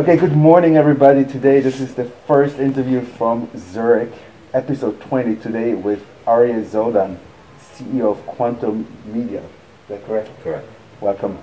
Okay, good morning, everybody. Today, this is the first interview from Zurich, episode 20, today with Ari Zoldan, CEO of Quantum Media. Is that correct? Correct. Welcome.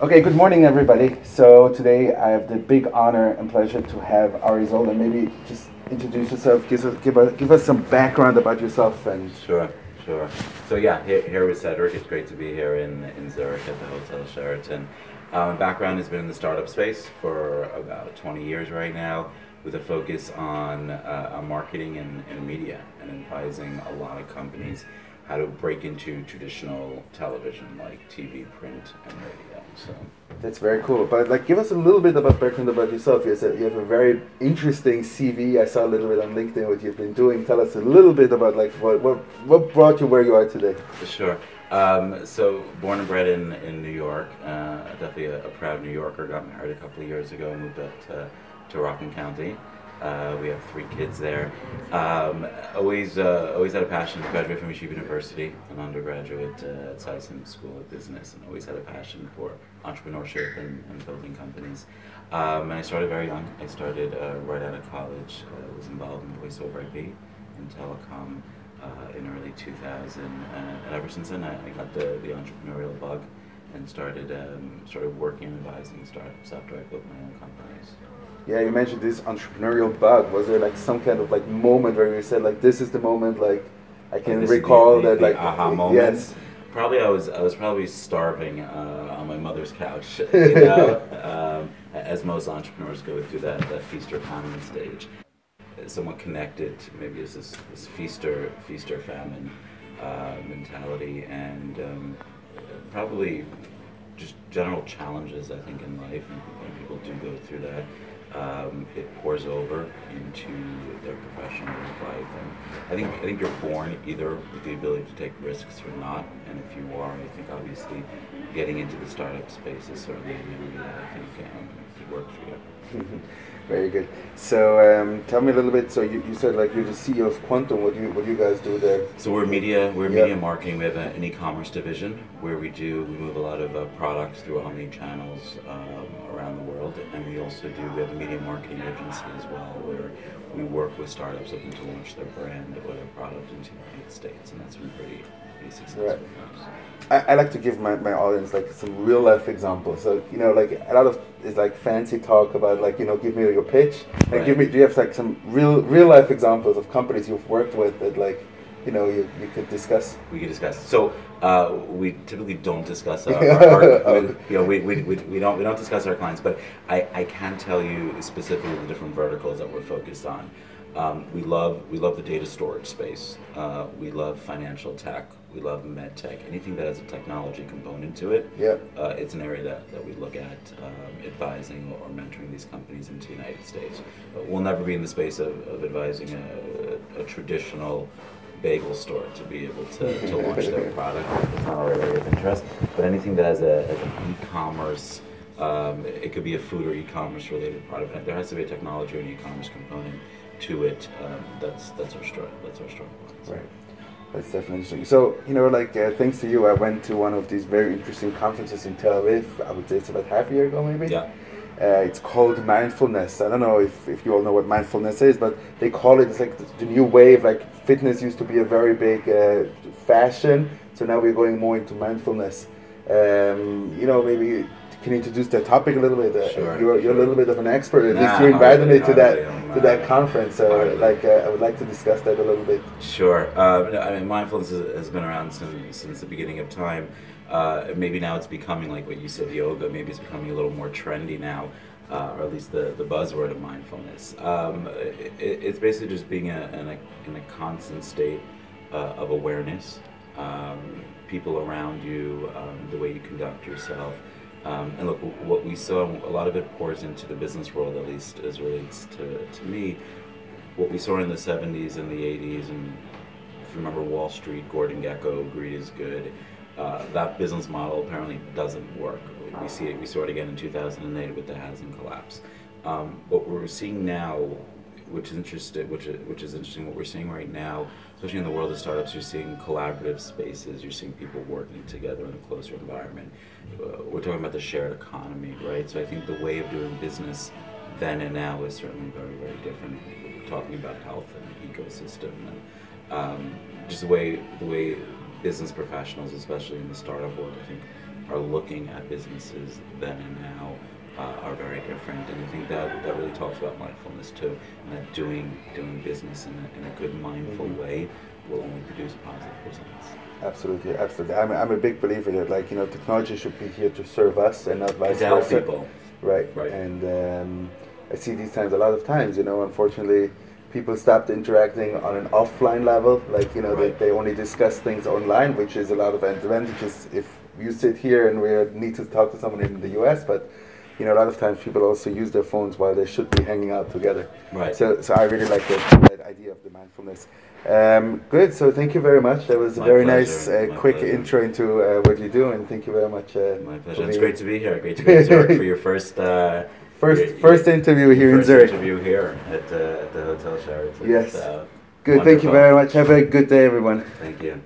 Okay, good morning, everybody. So today I have the big honor and pleasure to have Ari Zoldan. Maybe just introduce yourself, give us, give us, give us some background about yourself and Sure, sure. So yeah, here, here with Cedric. It's great to be here in, in Zurich at the Hotel Sheraton. Um, background has been in the startup space for about 20 years right now, with a focus on, uh, on marketing and, and media, and advising a lot of companies how to break into traditional television like TV, print, and radio. So That's very cool. But like, give us a little bit about background about yourself. You said you have a very interesting CV. I saw a little bit on LinkedIn what you've been doing. Tell us a little bit about like what what, what brought you where you are today. For sure. Um, so born and bred in, in New York, uh, definitely a, a proud New Yorker. Got married a couple of years ago, moved up to, to Rockland County. Uh, we have three kids there. Um, always, uh, always had a passion. Graduated from Yeshiva University, an undergraduate uh, at Sy Syms School of Business, and always had a passion for entrepreneurship and, and building companies. Um, and I started very young. I started uh, right out of college. Uh, was involved in voice over IP and telecom uh, in early 2000, uh, and ever since then I, I got the, the entrepreneurial bug and started um, started working and advising startups after I built my own companies. Yeah, you mentioned this entrepreneurial bug. Was there like some kind of like moment where you said like this is the moment like I can This is the- recall the- that the like aha moment. Yes. Probably I was I was probably starving uh, on my mother's couch, you know, um, as most entrepreneurs go through that, that feast or famine stage. Somewhat connected, maybe as this, this feaster feaster famine uh, mentality, and um, probably just general challenges I think in life, and people do go through that, um, it pours over into their professional life. And I think I think you're born either with the ability to take risks or not. And if you are, I think obviously getting into the startup space is certainly an area that I think um, work for you. Very good. So um, tell me a little bit. So you, you said like you're the CEO of Quantum. What do you what do you guys do there? So we're media, we're Yeah. media marketing. We have a, an e-commerce division where we do we move a lot of uh, products through omni channels um, around the world, and we also do we have a media marketing agency as well where we work with startups looking to launch their brand or their product into the United States, and that's been pretty Right. I, I like to give my, my audience like some real life examples. So you know, like a lot of is like fancy talk about like you know, give me your pitch and Right. give me. Do you have like some real real life examples of companies you've worked with that like you know you, you could discuss? We can discuss. So uh, we typically don't discuss our, our, our we, you know, we, we, we, we don't we don't discuss our clients, but I, I can tell you specifically the different verticals that we're focused on. Um, we love we love the data storage space. Uh, we love financial tech. We love med tech. Anything that has a technology component to it. Yeah. Uh, it's an area that, that we look at um, advising or mentoring these companies into the United States. But we'll never be in the space of, of advising a, a, a traditional bagel store to be able to, to launch their product. It's not our area of interest. But anything that has, a, has an e-commerce, um, it could be a food or e-commerce related product. There has to be a technology or an e-commerce component to it. Um, that's that's our strong that's our strong point. Right. That's definitely interesting. So, you know, like, uh, thanks to you, I went to one of these very interesting conferences in Tel Aviv. I would say it's about half a year ago, maybe. Yeah. Uh, it's called mindfulness. I don't know if, if you all know what mindfulness is, but they call it it's like the, the new wave. Like fitness used to be a very big uh, fashion, so now we're going more into mindfulness. Um, you know, maybe can you introduce that topic a little bit? Uh, Sure, You're, you're a little bit of an expert. At Nah, least you invited me to that to that conference. So, hardly. like, uh, I would like to discuss that a little bit. Sure. Uh, I mean, mindfulness has, has been around since, since the beginning of time. Uh, maybe now it's becoming like what you said, yoga. Maybe it's becoming a little more trendy now, uh, or at least the, the buzzword of mindfulness. Um, it, it's basically just being a, in, a, in a constant state uh, of awareness. Um, people around you, um, the way you conduct yourself. Um, and look, what we saw, a lot of it pours into the business world, at least as relates to, to me. What we saw in the 70s and the 80s, and if you remember Wall Street, Gordon Gekko, greed is good. Uh, that business model apparently doesn't work. We see it. We saw it again in 2008 with the housing collapse. Um, what we're seeing now, which is interesting, which is, which is interesting. What we're seeing right now, especially in the world of startups, you're seeing collaborative spaces. You're seeing people working together in a closer environment. Uh, we're talking about the shared economy, right? So I think the way of doing business then and now is certainly very, very different. We're talking about health and the ecosystem and um, just the way the way business professionals, especially in the startup world, I think, are looking at businesses then and now uh, are very different. And I think that, that really talks about mindfulness too, and that doing doing business in a, in a good mindful Mhm. way will only produce positive results. Absolutely, absolutely. I'm, I'm a big believer that like you know technology should be here to serve us and not vice versa. people. Right. Right. And um, I see these times a lot of times. You know, unfortunately, people stopped interacting on an offline level. Like you know, Right. they, they only discuss things online, which is a lot of advantages if you sit here and we need to talk to someone in the U.S. But you know, a lot of times people also use their phones while they should be hanging out together. Right. So, so I really like that, that idea of the mindfulness. Um, good. So thank you very much. That was a very pleasure, nice, uh, quick pleasure. intro into uh, what you do, and thank you very much. Uh, My pleasure. It's great to be here. Great to be in Zurich for your first uh, First, your- first interview here in first Zurich. interview here at, uh, at the Hotel Sheraton. Yes. Good. Thank you very much. Have a good day, everyone. Thank you.